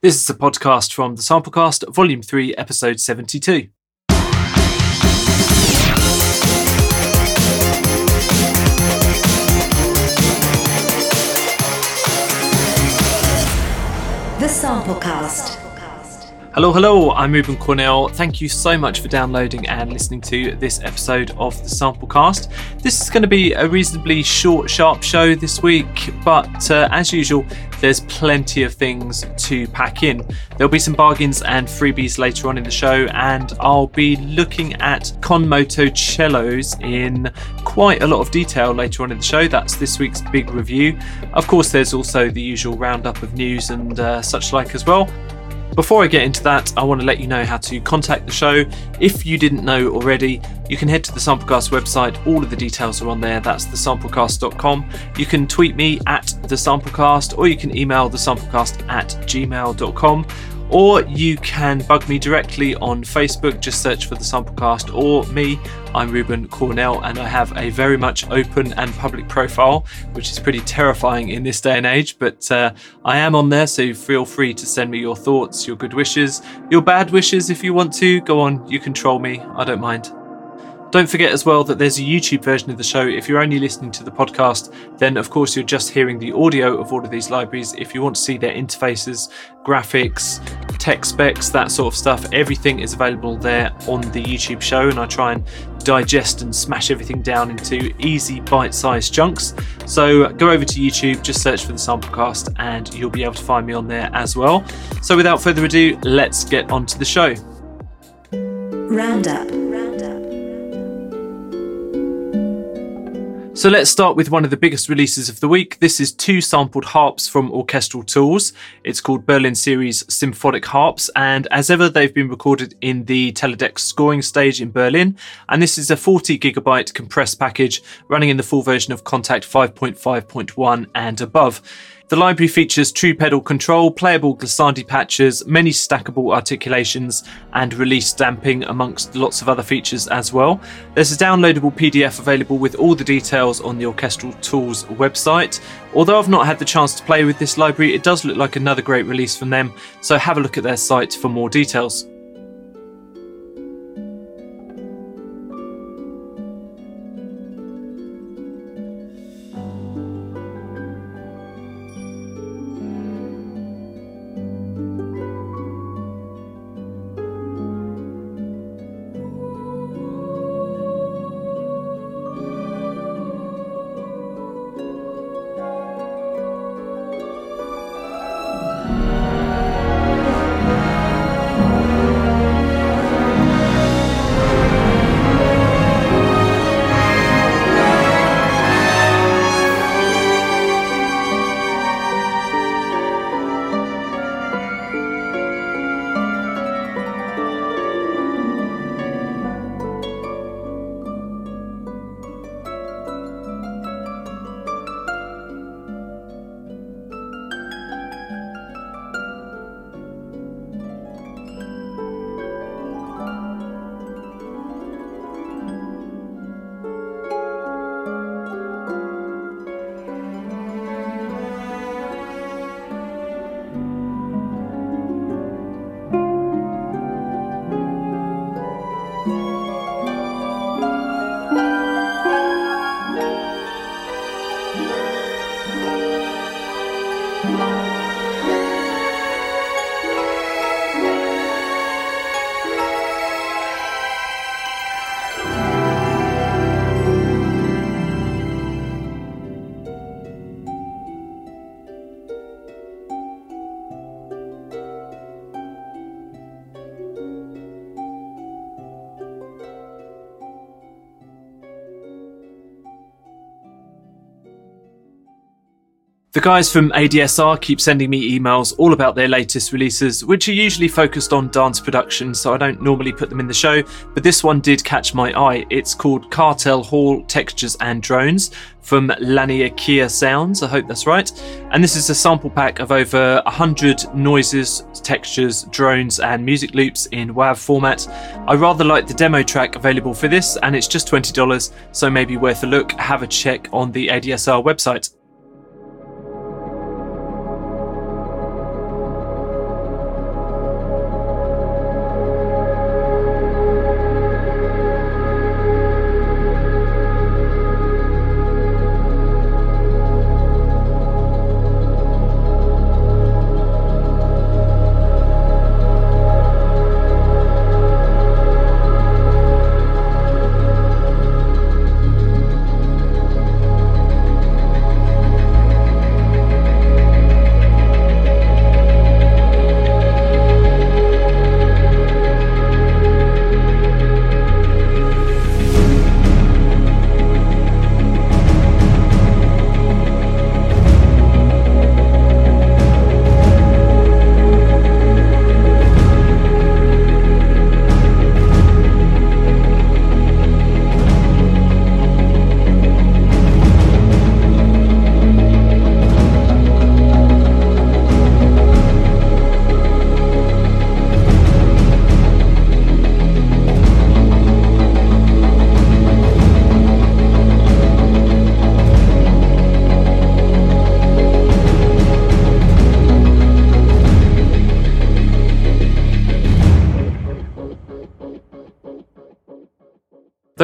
This is a podcast from the Samplecast, Volume 3, Episode 72. The Samplecast. Hello, hello, I'm Ruben Cornell. Thank you so much for downloading and listening to this episode of the Samplecast. This is going to be a reasonably short, sharp show this week, but uh, as usual, there's plenty of things to pack in. There'll be some bargains and freebies later on in the show, and I'll be looking at Con Moto cellos in quite a lot of detail later on in the show. That's this week's big review. Of course, there's also the usual roundup of news and uh, such like as well. Before I get into that, I want to let you know how to contact the show. If you didn't know already, you can head to the Samplecast website. All of the details are on there. That's thesamplecast.com. You can tweet me at the Samplecast, or you can email the Samplecast at gmail.com or you can bug me directly on Facebook. Just search for the Samplecast or me. I'm Ruben Cornell, and I have a very much open and public profile, which is pretty terrifying in this day and age. But uh, I am on there, so feel free to send me your thoughts, your good wishes, your bad wishes if you want to. Go on, you can troll me. I don't mind. Don't forget as well that there's a YouTube version of the show. If you're only listening to the podcast, then of course you're just hearing the audio of all of these libraries. If you want to see their interfaces, graphics, tech specs, that sort of stuff, everything is available there on the YouTube show. And I try and digest and smash everything down into easy bite sized chunks. So go over to YouTube, just search for the Samplecast, and you'll be able to find me on there as well. So without further ado, let's get on to the show. Roundup. So let's start with one of the biggest releases of the week. This is two sampled harps from Orchestral Tools. It's called Berlin Series Symphonic Harps, and as ever, they've been recorded in the Teldex scoring stage in Berlin. And this is a 40 gigabyte compressed package running in the full version of Kontakt 5.5.1 and above. The library features true pedal control, playable glissandi patches, many stackable articulations, and release damping, amongst lots of other features as well. There's a downloadable PDF available with all the details on the Orchestral Tools website. Although I've not had the chance to play with this library, it does look like another great release from them, so have a look at their site for more details. The guys from ADSR keep sending me emails all about their latest releases, which are usually focused on dance production, so I don't normally put them in the show, but this one did catch my eye. It's called Cartel Hall Textures and Drones from Laniakea Sounds, I hope that's right. And this is a sample pack of over 100 noises, textures, drones, and music loops in WAV format. I rather like the demo track available for this, and it's just $20, so maybe worth a look. Have a check on the ADSR website.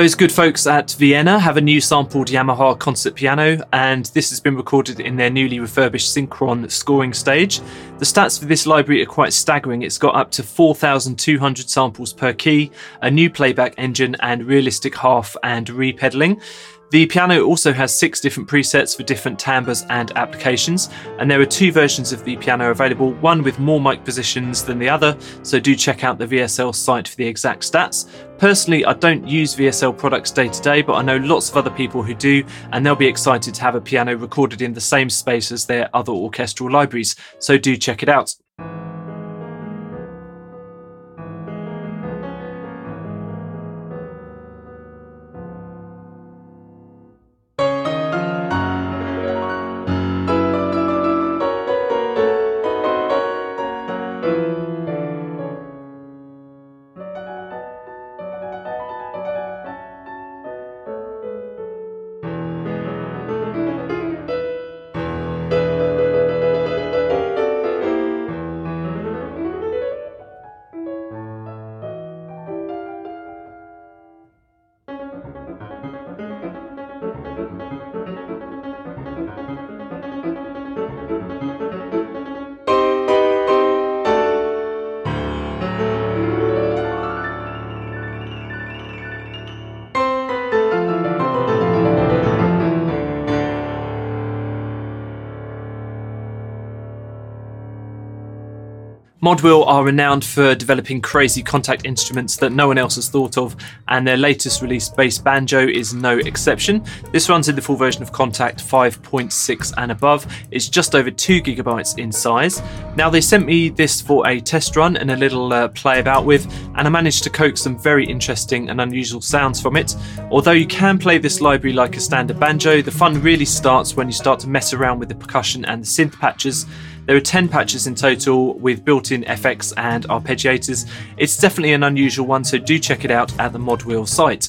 Those good folks at Vienna have a new sampled Yamaha concert piano, and this has been recorded in their newly refurbished Synchron scoring stage. The stats for this library are quite staggering. It's got up to 4,200 samples per key, a new playback engine, and realistic half and repedaling. The piano also has six different presets for different timbres and applications, and there are two versions of the piano available, one with more mic positions than the other, so do check out the VSL site for the exact stats. Personally, I don't use VSL products day to day, but I know lots of other people who do, and they'll be excited to have a piano recorded in the same space as their other orchestral libraries, so do check it out. Modwheel are renowned for developing crazy Kontakt instruments that no one else has thought of, and their latest release, bass banjo is no exception. This runs in the full version of Kontakt 5.6 and above. It's just over 2 gigabytes in size. Now, they sent me this for a test run and a little uh, play about with, and I managed to coax some very interesting and unusual sounds from it. Although you can play this library like a standard banjo, the fun really starts when you start to mess around with the percussion and the synth patches. There are 10 patches in total with built in FX and arpeggiators. It's definitely an unusual one, so do check it out at the Modwheel site.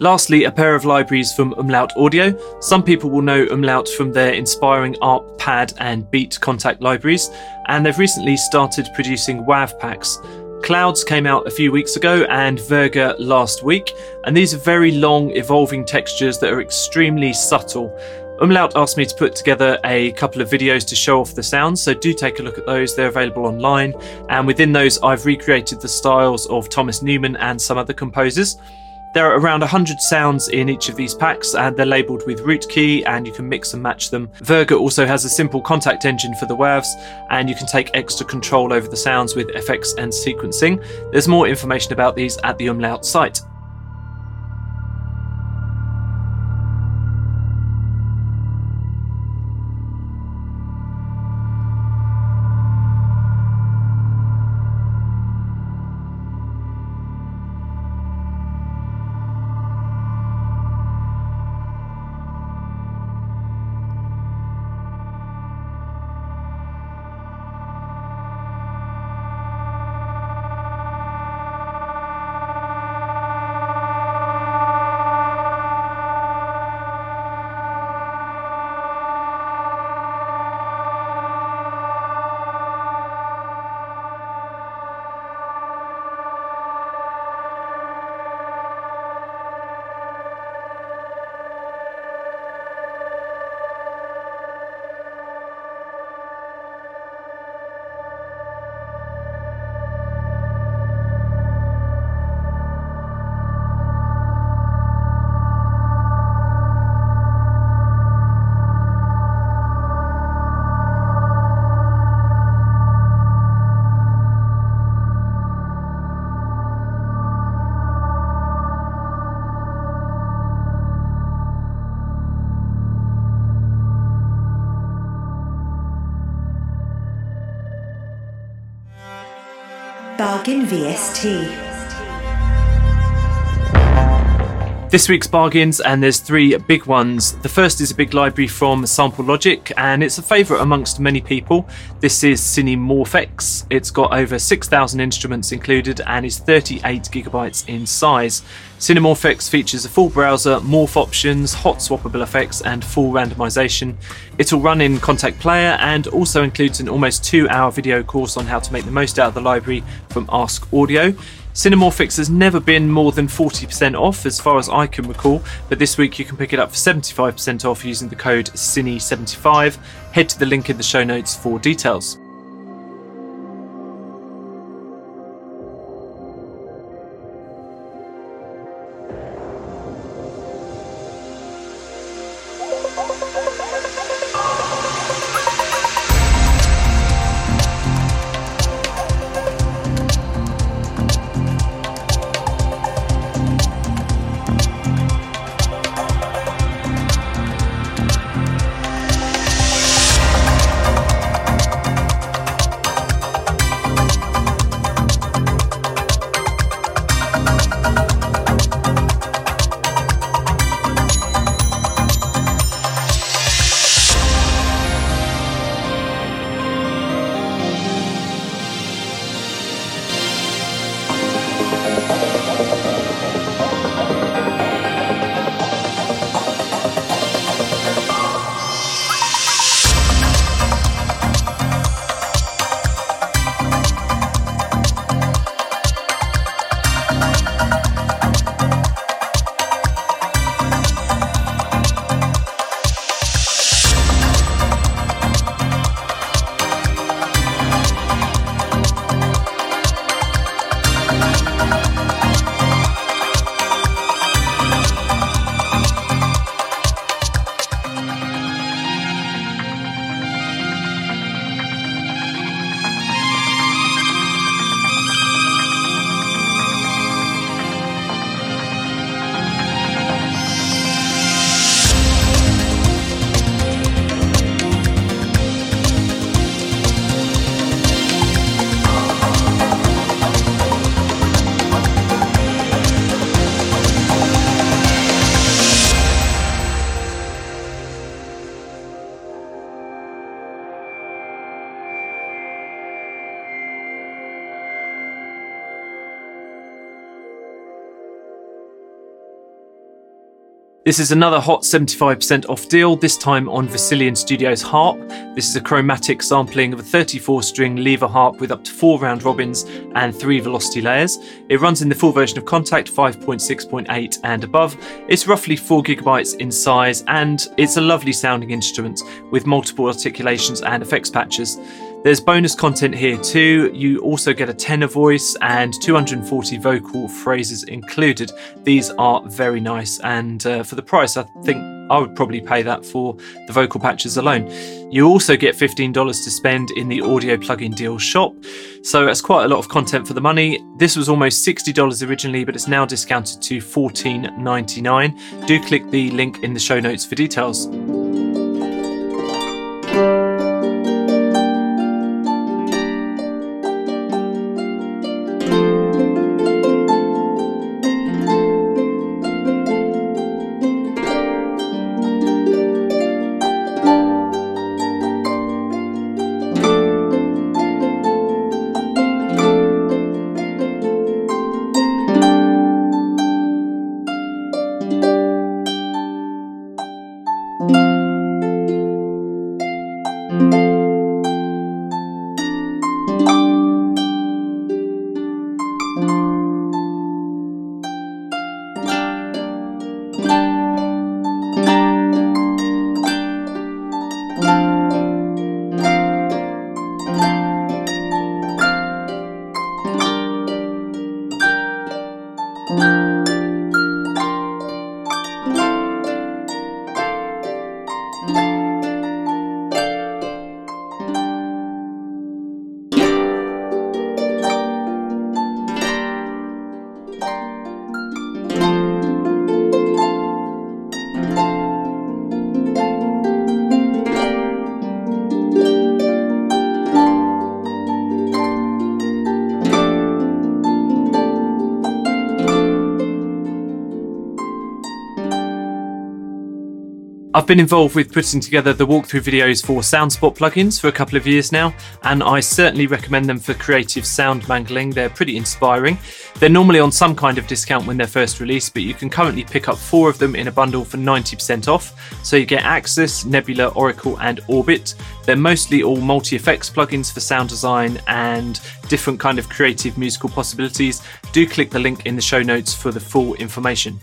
Lastly, a pair of libraries from Umlaut Audio. Some people will know Umlaut from their inspiring ARP, pad, and beat Kontakt libraries, and they've recently started producing WAV packs. Clouds came out a few weeks ago and Virga last week, and these are very long, evolving textures that are extremely subtle. Umlaut asked me to put together a couple of videos to show off the sounds, so do take a look at those. They're available online, and within those, I've recreated the styles of Thomas Newman and some other composers. There are around 100 sounds in each of these packs, and they're labelled with root key, and you can mix and match them. Virga also has a simple Kontakt engine for the WAVs, and you can take extra control over the sounds with FX and sequencing. There's more information about these at the Umlaut site. Plugin VST. This week's bargains, and there's three big ones. The first is a big library from Sample Logic, and it's a favourite amongst many people. This is Cinemorph-X. It's got over 6,000 instruments included and is 38 gigabytes in size. Cinemorph-X features a full browser, morph options, hot swappable effects, and full randomization. It'll run in Kontakt Player and also includes an almost two hour video course on how to make the most out of the library from Ask Audio. Cinemorph-X has never been more than 40% off as far as I can recall, but this week you can pick it up for 75% off using the code CINE75. Head to the link in the show notes for details. This is another hot 75% off deal, this time on Vasilian Studios Harp. This is a chromatic sampling of a 34 string lever harp with up to four round robins and three velocity layers. It runs in the full version of Kontakt 5.6.8 and above. It's roughly 4 gigabytes in size and it's a lovely sounding instrument with multiple articulations and effects patches. There's bonus content here too. You also get a tenor voice and 240 vocal phrases included. These are very nice, and uh, for the price, I think I would probably pay that for the vocal patches alone. You also get $15 to spend in the audio plugin deal shop, so that's quite a lot of content for the money. This was almost $60 originally, but it's now discounted to $14.99. Do click the link in the show notes for details. Been involved with putting together the walkthrough videos for SoundSpot plugins for a couple of years now, and I certainly recommend them for creative sound mangling. They're pretty inspiring. They're normally on some kind of discount when they're first released, but you can currently pick up four of them in a bundle for 90% off. So you get Axis, Nebula, Oracle, and Orbit. They're mostly all multi effects plugins for sound design and different kind of creative musical possibilities. Do click the link in the show notes for the full information.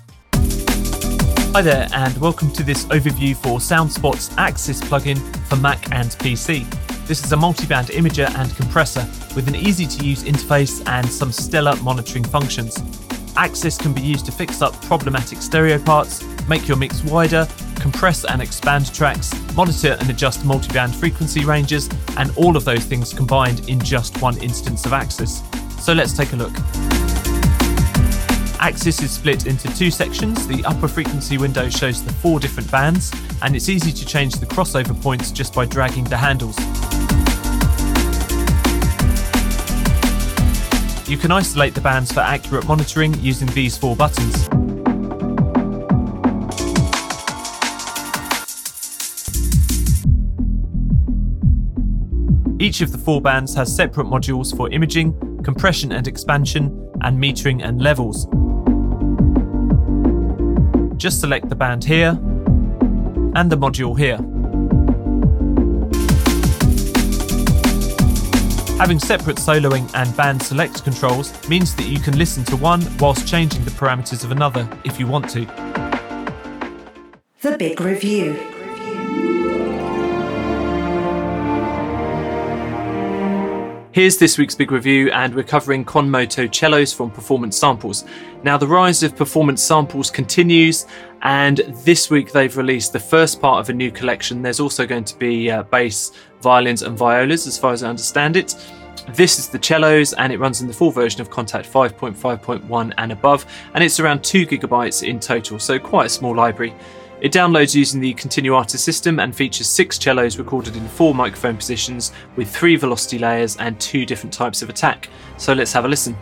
Hi there, and welcome to this overview for SoundSpot's Axis plugin for Mac and PC. This is a multi-band imager and compressor with an easy to use interface and some stellar monitoring functions. Axis can be used to fix up problematic stereo parts, make your mix wider, compress and expand tracks, monitor and adjust multi-band frequency ranges, and all of those things combined in just one instance of Axis. So let's take a look. Axis is split into two sections. The upper frequency window shows the four different bands, and it's easy to change the crossover points just by dragging the handles. You can isolate the bands for accurate monitoring using these four buttons. Each of the four bands has separate modules for imaging, compression and expansion, and metering and levels. Just select the band here and the module here. Having separate soloing and band select controls means that you can listen to one whilst changing the parameters of another if you want to. The Big Review. Here's this week's big review, and we're covering Con Moto cellos from Performance Samples. Now, the rise of Performance Samples continues, and this week they've released the first part of a new collection. There's also going to be uh, bass, violins, and violas, as far as I understand it. This is the cellos, and it runs in the full version of Kontakt 5.5.1 and above, and it's around 2 gigabytes in total, so quite a small library. It downloads using the Continuata system and features six cellos recorded in four microphone positions with three velocity layers and two different types of attack. So let's have a listen.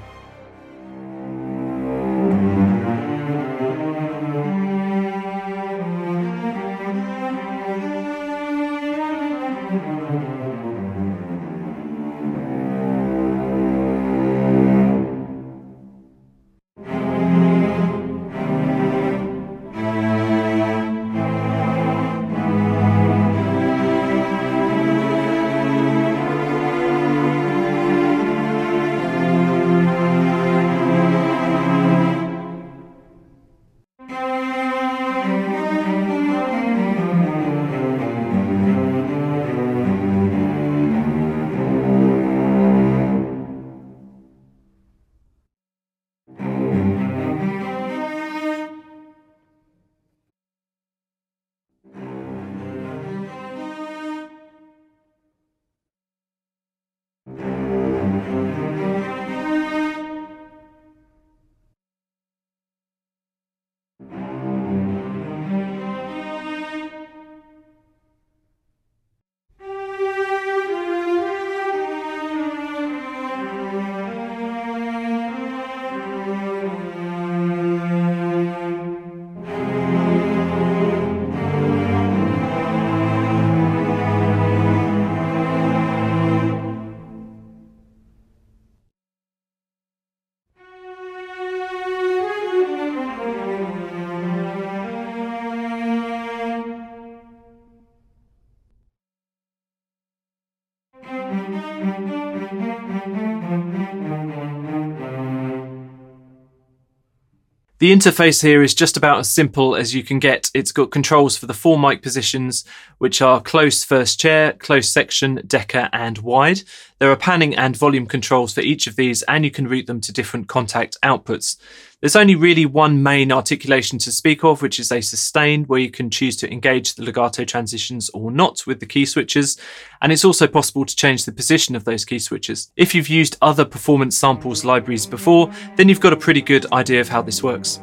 The interface here is just about as simple as you can get. It's got controls for the four mic positions, which are close first chair, close section, Decca, and wide. There are panning and volume controls for each of these, and you can route them to different Kontakt outputs. There's only really one main articulation to speak of, which is a sustain, where you can choose to engage the legato transitions or not with the key switches, and it's also possible to change the position of those key switches. If you've used other performance samples libraries before, then you've got a pretty good idea of how this works.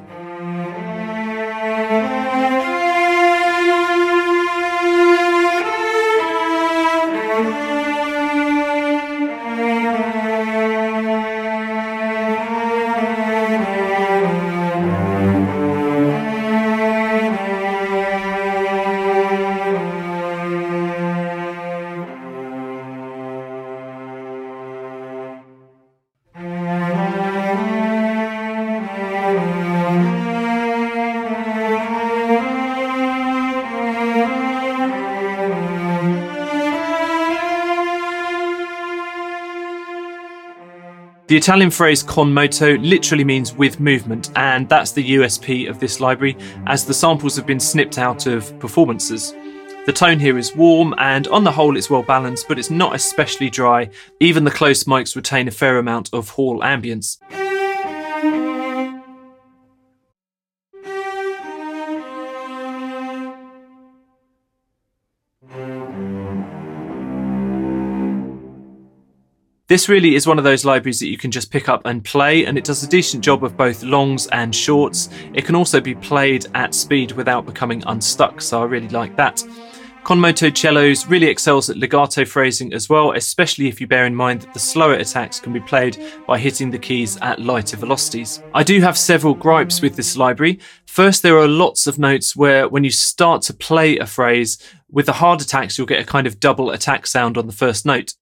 The Italian phrase con moto literally means with movement, and that's the USP of this library, as the samples have been snipped out of performances. The tone here is warm, and on the whole, it's well balanced, but it's not especially dry. Even the close mics retain a fair amount of hall ambience. This really is one of those libraries that you can just pick up and play, and it does a decent job of both longs and shorts. It can also be played at speed without becoming unstuck, so I really like that. Con Moto Cellos really excels at legato phrasing as well, especially if you bear in mind that the slower attacks can be played by hitting the keys at lighter velocities. I do have several gripes with this library. First, there are lots of notes where when you start to play a phrase, with the hard attacks, you'll get a kind of double attack sound on the first note.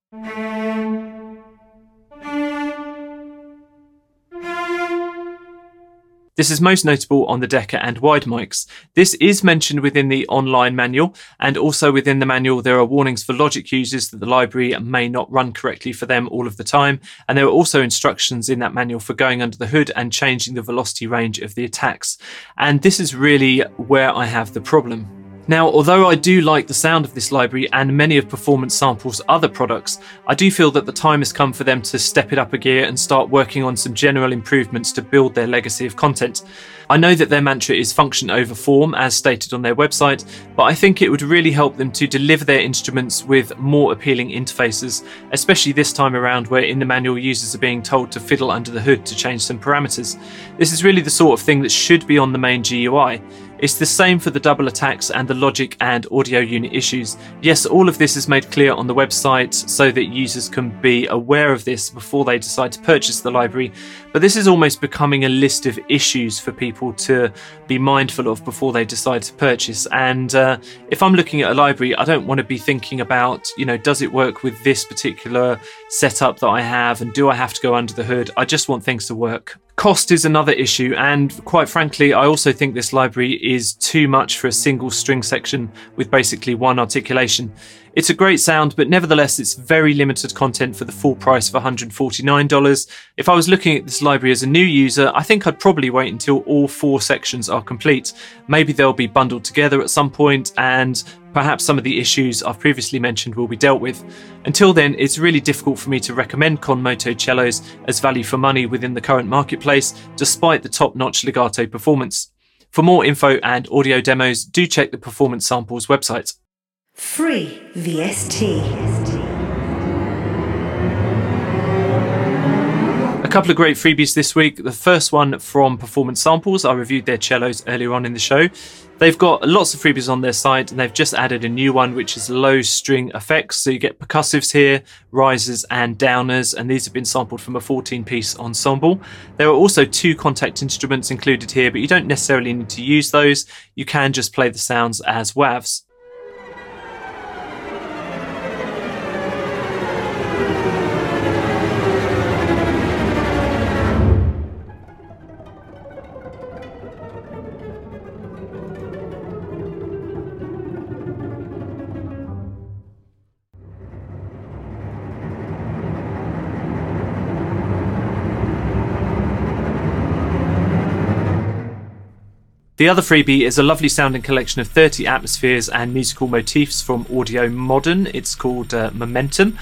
This is most notable on the Decca and wide mics. This is mentioned within the online manual, and also within the manual, there are warnings for logic users that the library may not run correctly for them all of the time. And there are also instructions in that manual for going under the hood and changing the velocity range of the attacks. And this is really where I have the problem. Now, although I do like the sound of this library and many of Performance Sample's other products, I do feel that the time has come for them to step it up a gear and start working on some general improvements to build their legacy of content. I know that their mantra is function over form, as stated on their website, but I think it would really help them to deliver their instruments with more appealing interfaces, especially this time around where in the manual users are being told to fiddle under the hood to change some parameters. This is really the sort of thing that should be on the main GUI. It's the same for the double attacks and the logic and audio unit issues. Yes, all of this is made clear on the website so that users can be aware of this before they decide to purchase the library, but this is almost becoming a list of issues for people to be mindful of before they decide to purchase. And uh, if I'm looking at a library, I don't want to be thinking about, you know, does it work with this particular setup that I have and do I have to go under the hood? I just want things to work. Cost is another issue, and quite frankly, I also think this library is too much for a single string section with basically one articulation. It's a great sound, but nevertheless, it's very limited content for the full price of $149. If I was looking at this library as a new user, I think I'd probably wait until all four sections are complete. Maybe they'll be bundled together at some point, and perhaps some of the issues I've previously mentioned will be dealt with. Until then, it's really difficult for me to recommend Con Moto cellos as value for money within the current marketplace, despite the top notch legato performance. For more info and audio demos, do check the Performance Samples website. Free VST. A couple of great freebies this week. The first one from Performance Samples. I reviewed their cellos earlier on in the show. They've got lots of freebies on their site and they've just added a new one, which is low string effects. So you get percussives here, risers and downers, and these have been sampled from a 14 piece ensemble. There are also two Kontakt instruments included here, but you don't necessarily need to use those. You can just play the sounds as WAVs. The other freebie is a lovely sounding collection of 30 atmospheres and musical motifs from Audio Modern. It's called uh, Momentum.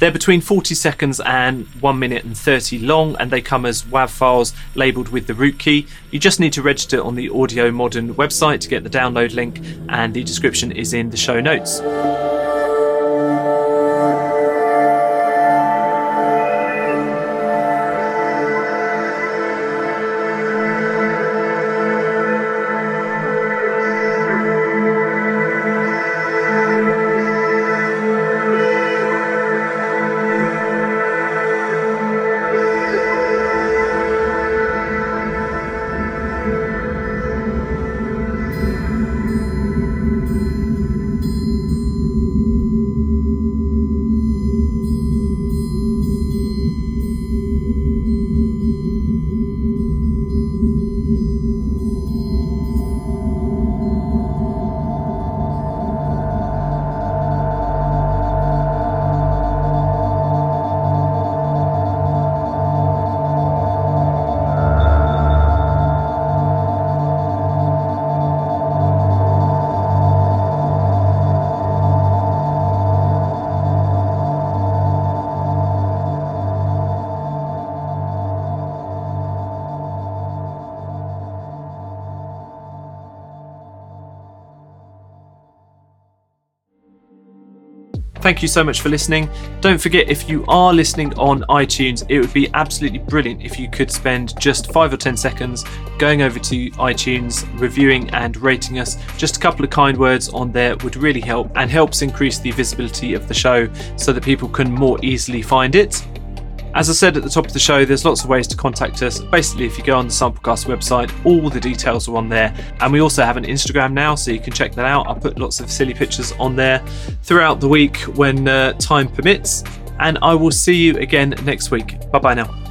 They're between 40 seconds and 1 minute and 30 long, and they come as WAV files labeled with the root key. You just need to register on the Audio Modern website to get the download link, and the description is in the show notes. Thank you so much for listening. Don't forget, if you are listening on iTunes, it would be absolutely brilliant if you could spend just five or 10 seconds going over to iTunes, reviewing and rating us. Just a couple of kind words on there would really help and helps increase the visibility of the show so that people can more easily find it. As I said at the top of the show, there's lots of ways to contact us. Basically, if you go on the Samplecast website, all the details are on there. And we also have an Instagram now, so you can check that out. I put lots of silly pictures on there throughout the week when uh, time permits. And I will see you again next week. Bye bye now.